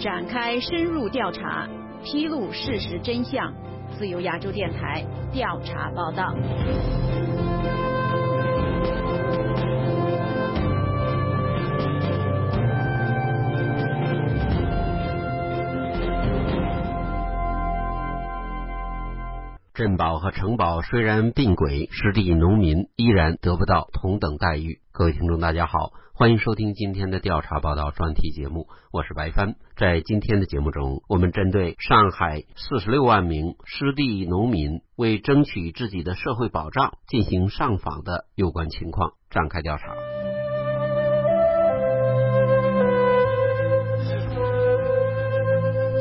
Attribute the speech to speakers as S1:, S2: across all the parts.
S1: 展开深入调查，披露事实真相。自由亚洲电台调查报道。
S2: 镇保和城保虽然并轨，实地农民依然得不到同等待遇。各位听众，大家好，欢迎收听今天的调查报道专题节目，我是白帆。在今天的节目中，我们针对上海四十六万名失地农民为争取自己的社会保障进行上访的有关情况展开调查。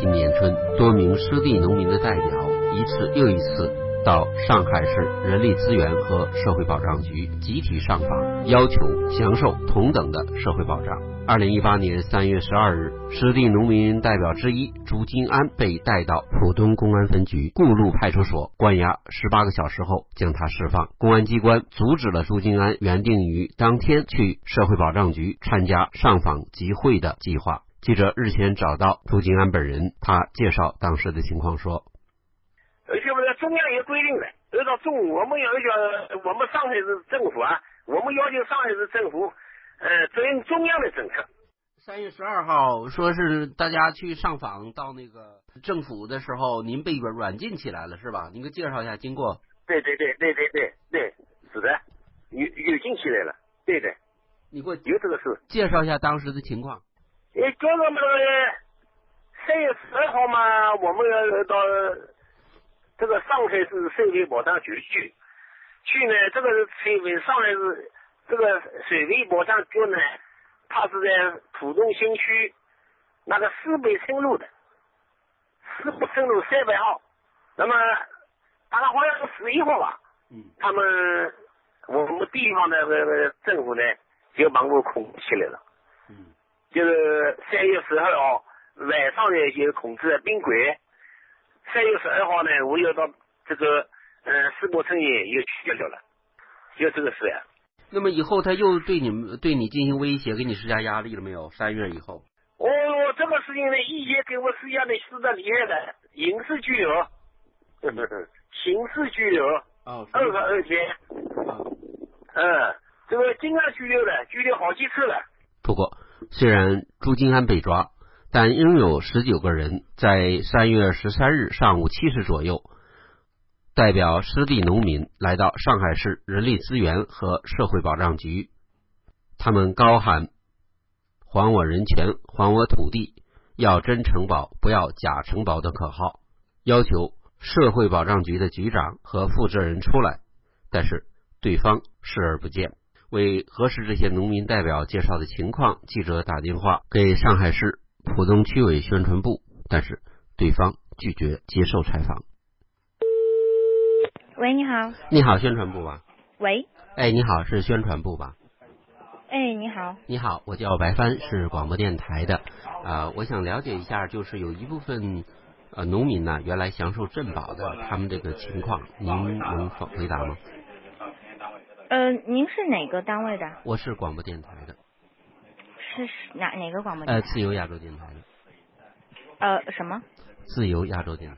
S2: 今年春，多名失地农民的代表。一次又一次到上海市人力资源和社会保障局集体上访，要求享受同等的社会保障。二零一八年三月十二日，失地农民代表之一朱金安被带到浦东公安分局顾路派出所关押十八个小时后，将他释放。公安机关阻止了朱金安原定于当天去社会保障局参加上访集会的计划。记者日前找到朱金安本人，他介绍当时的情况说。
S3: 中央有规定的，按照中我们要求我们上海市政府啊，我们要求上海市政府呃执行中央的政策。
S2: 三月十二号说是大家去上访到那个政府的时候，您被软软禁起来了是吧？您给介绍一下经过。
S3: 对对对对对对对，是的，有有进起来了，对的。
S2: 你给我
S3: 有这个事。
S2: 介绍一下当时的情况。
S3: 呃，叫我们三月十二号嘛，我们要到。这个上海市社会保障局去，去呢，这个是社会上海市这个社会保障局呢，它是在浦东新区那个四北深路的，四北深路三百号。那么，大概好像是十一号吧。嗯。他们我们地方的那个政府呢，就把我控制起来了。嗯。就是三月十二号晚上呢，就控制了宾馆。三月十二号呢，我又到这个呃世博村也又去掉了，就这个事呀。
S2: 那么以后他又对你们对你进行威胁，给你施加压力了没有？三月以后。
S3: 哦，这个事情呢，以前给我施加的施的厉害的，刑事拘留，刑事拘留，
S2: 哦，
S3: 二十二天。嗯，这个经常拘留的，拘留好几次了。
S2: 不过，虽然朱金安被抓。但仍有十九个人在三月十三日上午七时左右，代表失地农民来到上海市人力资源和社会保障局，他们高喊“还我人权，还我土地，要真城堡，不要假城堡”的口号，要求社会保障局的局长和负责人出来，但是对方视而不见。为核实这些农民代表介绍的情况，记者打电话给上海市。浦东区委宣传部，但是对方拒绝接受采访。
S4: 喂，你好。
S2: 你好，宣传部吧。
S4: 喂。
S2: 哎，你好，是宣传部吧？
S4: 哎，你好。
S2: 你好，我叫白帆，是广播电台的。啊，我想了解一下，就是有一部分呃农民呢，原来享受镇保的，他们这个情况，您能否回答吗？
S4: 呃，您是哪个单位的？
S2: 我是广播电台的。
S4: 是哪哪个广播？
S2: 呃，自由亚洲电台的。
S4: 呃，什么？
S2: 自由亚洲电台。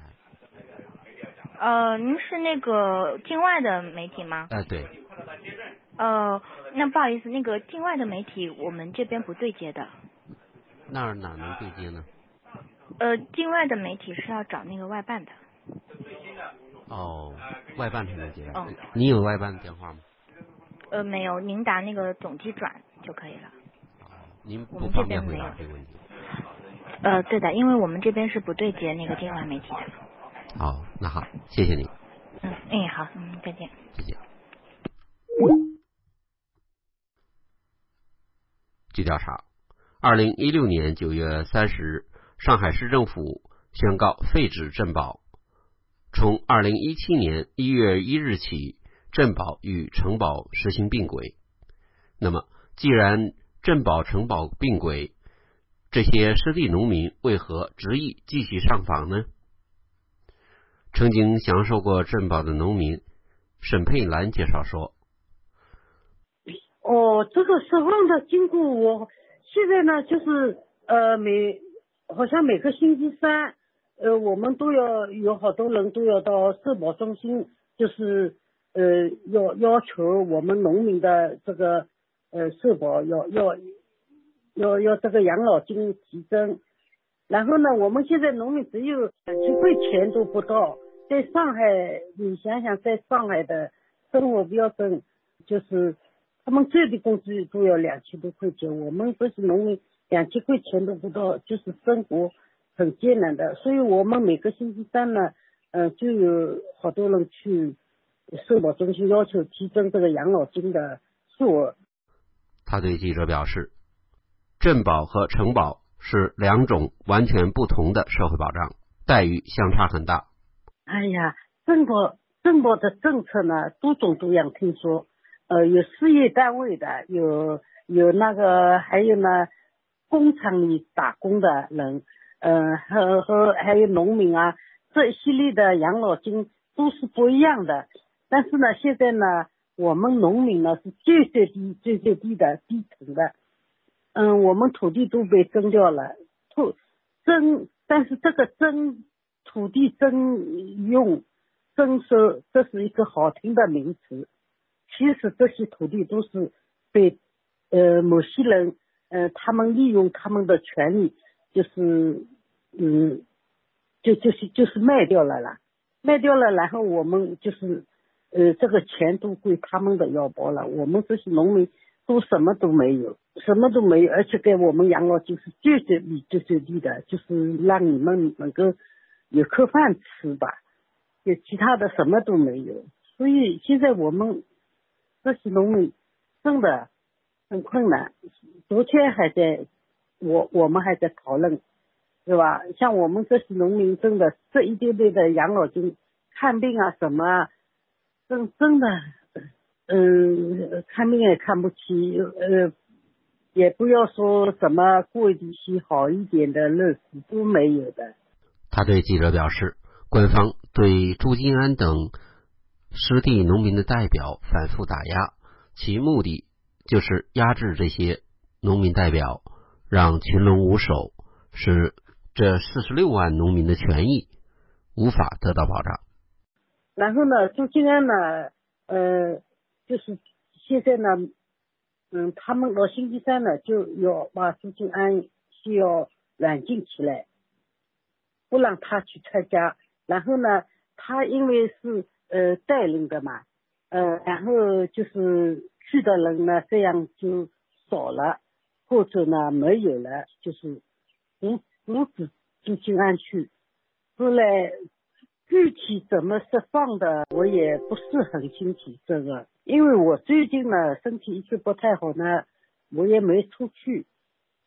S4: 呃，您是那个境外的媒体吗？
S2: 呃，对。
S4: 呃，那不好意思，那个境外的媒体我们这边不对接的。
S2: 那哪能对接呢？
S4: 呃，境外的媒体是要找那个外办的。
S2: 哦，外办才能接。哦。你有外办的电话吗？
S4: 呃，没有，您打那个总机转就可以了。
S2: 您不方便回答这个问题。
S4: 呃，对的，因为我们这边是不对接那个境外媒体的。
S2: 好，那好，谢谢你。
S4: 嗯，哎，好，嗯，再见。
S2: 再见。据调查，二零一六年九月三十日，上海市政府宣告废止镇保。从二零一七年一月一日起，镇保与城保实行并轨。那么，既然镇保城保并轨，这些失地农民为何执意继续上访呢？曾经享受过镇保的农民沈佩兰介绍说：“
S5: 哦，这个释放的经过，我现在呢就是呃每好像每个星期三，呃，我们都要有好多人都要到社保中心，就是呃要要求我们农民的这个呃社保要要要要这个养老金提升。然后呢，我们现在农民只有几块钱都不到，在上海，你想想，在上海的生活标准，就是他们最低工资都要两千多块钱，我们这些农民两千块钱都不到，就是生活很艰难的。所以我们每个星期三呢，嗯，就有好多人去社保中心要求提升这个养老金的数额。
S2: 他对记者表示，镇保和城保。是两种完全不同的社会保障，待遇相差很大。
S5: 哎呀，政保政保的政策呢，多种多样。听说，呃，有事业单位的，有有那个，还有呢，工厂里打工的人，呃，和和还有农民啊，这一系列的养老金都是不一样的。但是呢，现在呢，我们农民呢是最最低、最最低的低层的。嗯，我们土地都被征掉了，土征，但是这个征土地征用征收，这是一个好听的名词。其实这些土地都是被呃某些人呃他们利用他们的权利，就是嗯，就就是就是卖掉了啦，卖掉了，然后我们就是呃这个钱都归他们的腰包了，我们这些农民。都什么都没有，什么都没有，而且给我们养老金是最最低、最最低的，就是让你们能够有口饭吃吧，有其他的什么都没有。所以现在我们这些农民真的很困难。昨天还在，我我们还在讨论，是吧？像我们这些农民真的这一点点的养老金，看病啊什么，真真的。嗯，看病也看不起，呃，也不要说什么过一些好一点的日子都没有的。
S2: 他对记者表示，官方对朱金安等失地农民的代表反复打压，其目的就是压制这些农民代表，让群龙无首，使这四十六万农民的权益无法得到保障。
S5: 然后呢，朱金安呢，呃。就是现在呢，嗯，他们到星期三呢就要把朱金安需要软禁起来，不让他去参加。然后呢，他因为是呃带领的嘛，呃，然后就是去的人呢这样就少了，或者呢没有了，就是阻阻止朱金安去。后来具体怎么释放的，我也不是很清楚这个。因为我最近呢身体一直不太好呢，我也没出去，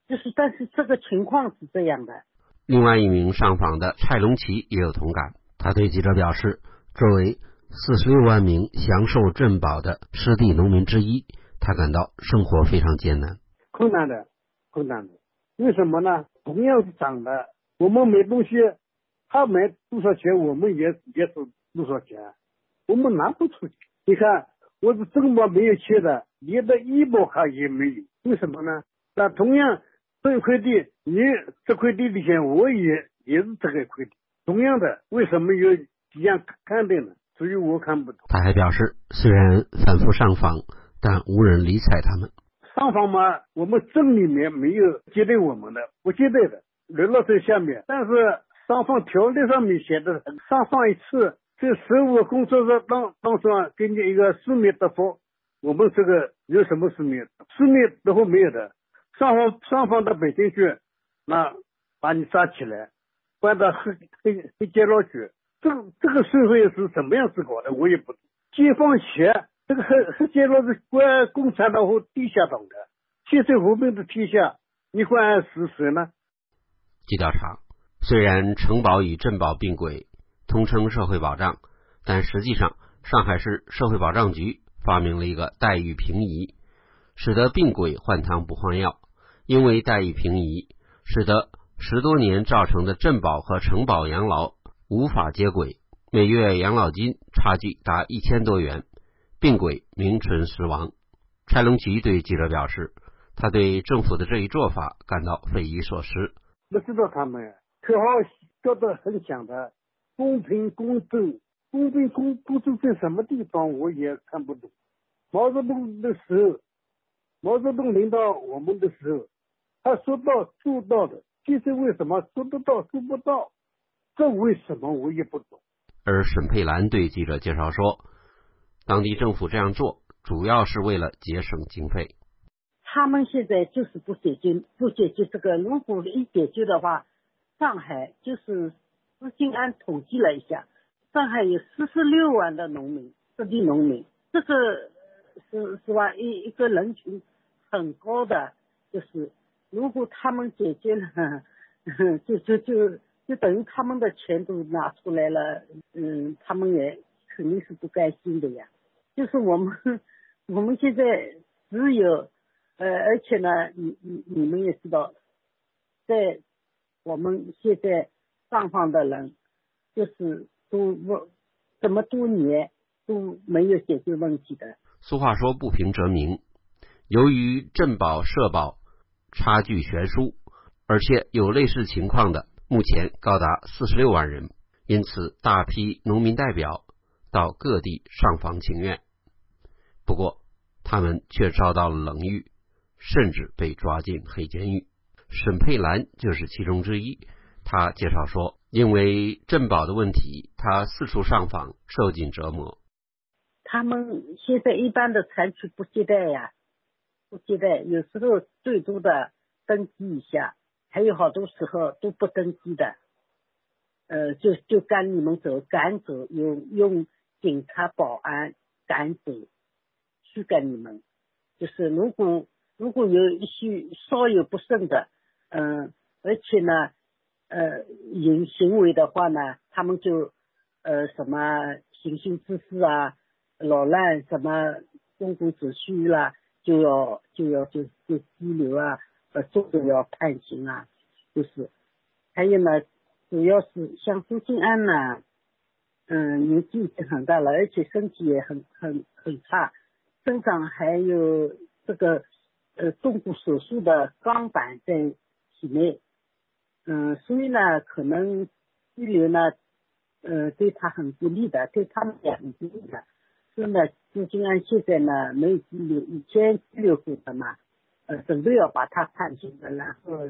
S5: 就是但是这个情况是这样的。
S2: 另外一名上访的蔡龙奇也有同感，他对记者表示，作为四十六万名享受镇保的失地农民之一，他感到生活非常艰难，
S6: 困难的，困难的。为什么呢？同样是涨的，我们没东西，他买多少钱，我们也也是多少钱，我们拿不出去。你看。我是正保没有钱的，连的医保卡也没有，为什么呢？那同样这一块地，你这块地的钱我也也是这个块地，同样的，为什么有一样看的呢？所以我看不懂。
S2: 他还表示，虽然反复上访，但无人理睬他们。
S6: 上访嘛，我们镇里面没有接待我们的，不接待的，留了在下面。但是上访条例上面写的，上访一次。在十五个工作日当当中给你一个书面答复，我们这个有什么书面？书面答复没有的，双方双方到北京去，那把你抓起来，关到黑黑黑监牢去。这个这个社会是怎么样子搞的？我也不。解放前这个黑黑监牢是关共产党和地下党的，现在和平的天下，你关是谁呢？
S2: 据调查，虽然城保与镇保并轨。通称社会保障，但实际上，上海市社会保障局发明了一个待遇平移，使得并轨换汤不换药。因为待遇平移，使得十多年造成的镇保和城保养老无法接轨，每月养老金差距达一千多元，并轨名存实亡。蔡龙奇对记者表示，他对政府的这一做法感到匪夷所思。
S6: 不知道他们口号叫得很响的，公平公正，公平公公正在什么地方我也看不懂。毛泽东的时候，毛泽东领导我们的时候，他说到做到的，就是为什么说得到做不到？这为什么我也不懂。
S2: 而沈佩兰对记者介绍说，当地政府这样做主要是为了节省经费。
S5: 他们现在就是不解决，不解决这个。如果一解决的话，上海就是资金安统计了一下，上海有四十六万的农民，各地农民，这个是是吧？一一个人群很高的，就是如果他们解决了，就就就就等于他们的钱都拿出来了，嗯，他们也肯定是不甘心的呀。就是我们我们现在只有。呃，而且呢，你你你们也知道，在我们现在上访的人，就是都问这么多年都没有解决问题的。
S2: 俗话说不平则鸣，由于镇保社保差距悬殊，而且有类似情况的，目前高达四十六万人，因此大批农民代表到各地上访请愿，不过他们却遭到了冷遇。甚至被抓进黑监狱，沈佩兰就是其中之一。他介绍说，因为镇保的问题，他四处上访，受尽折磨。
S5: 他们现在一般的采取不接待呀，不接待，有时候最多的登记一下，还有好多时候都不登记的。呃，就就赶你们走，赶走，用用警察、保安赶走，驱赶你们。就是如果。如果有一些稍有不慎的，嗯，而且呢，呃，行行为的话呢，他们就呃什么行凶滋事啊，扰乱什么公共秩序啦，就要就要就就拘留啊，呃，或者要判刑啊，就是，还有呢，主要是像朱静安呢，嗯，年纪已经很大了，而且身体也很很很差，身上还有这个。呃，动过手术的钢板在体内，嗯，所以呢，可能拘留呢，呃，对他很不利的，对他们也很不利的。所以呢，朱金安现在呢没有拘留，以前拘留过的嘛，呃，准备要把他判刑的，然后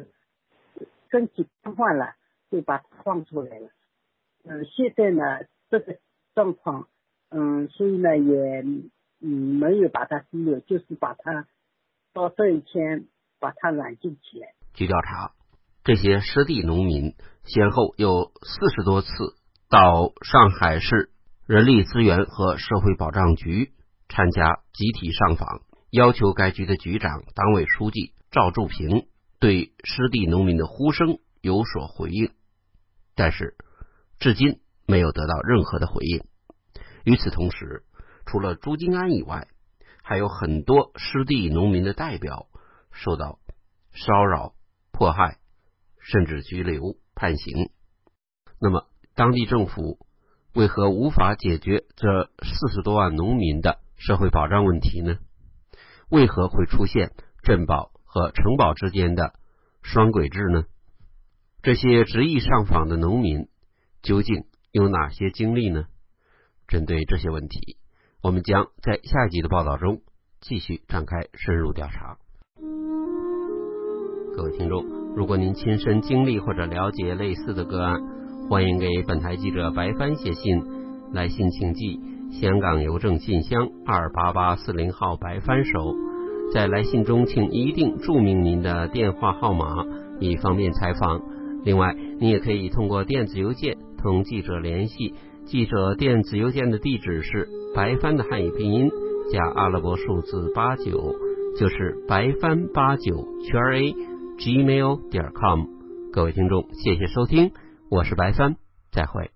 S5: 身体瘫痪了，就把他放出来了。嗯，现在呢，这个状况，嗯，所以呢，也嗯没有把他拘留，就是把他。到这一天，把他软禁起来。
S2: 据调查，这些失地农民先后有四十多次到上海市人力资源和社会保障局参加集体上访，要求该局的局长、党委书记赵柱平对失地农民的呼声有所回应，但是至今没有得到任何的回应。与此同时，除了朱金安以外，还有很多失地农民的代表受到骚扰、迫害，甚至拘留、判刑。那么，当地政府为何无法解决这四十多万农民的社会保障问题呢？为何会出现镇保和城保之间的双轨制呢？这些执意上访的农民究竟有哪些经历呢？针对这些问题。我们将在下一集的报道中继续展开深入调查。各位听众，如果您亲身经历或者了解类似的个案，欢迎给本台记者白帆写信。来信请寄香港邮政信箱二八八四零号白帆收。在来信中，请一定注明您的电话号码，以方便采访。另外，你也可以通过电子邮件同记者联系。记者电子邮件的地址是白帆的汉语拼音加阿拉伯数字八九，就是白帆八九圈 a gmail 点 com。各位听众，谢谢收听，我是白帆，再会。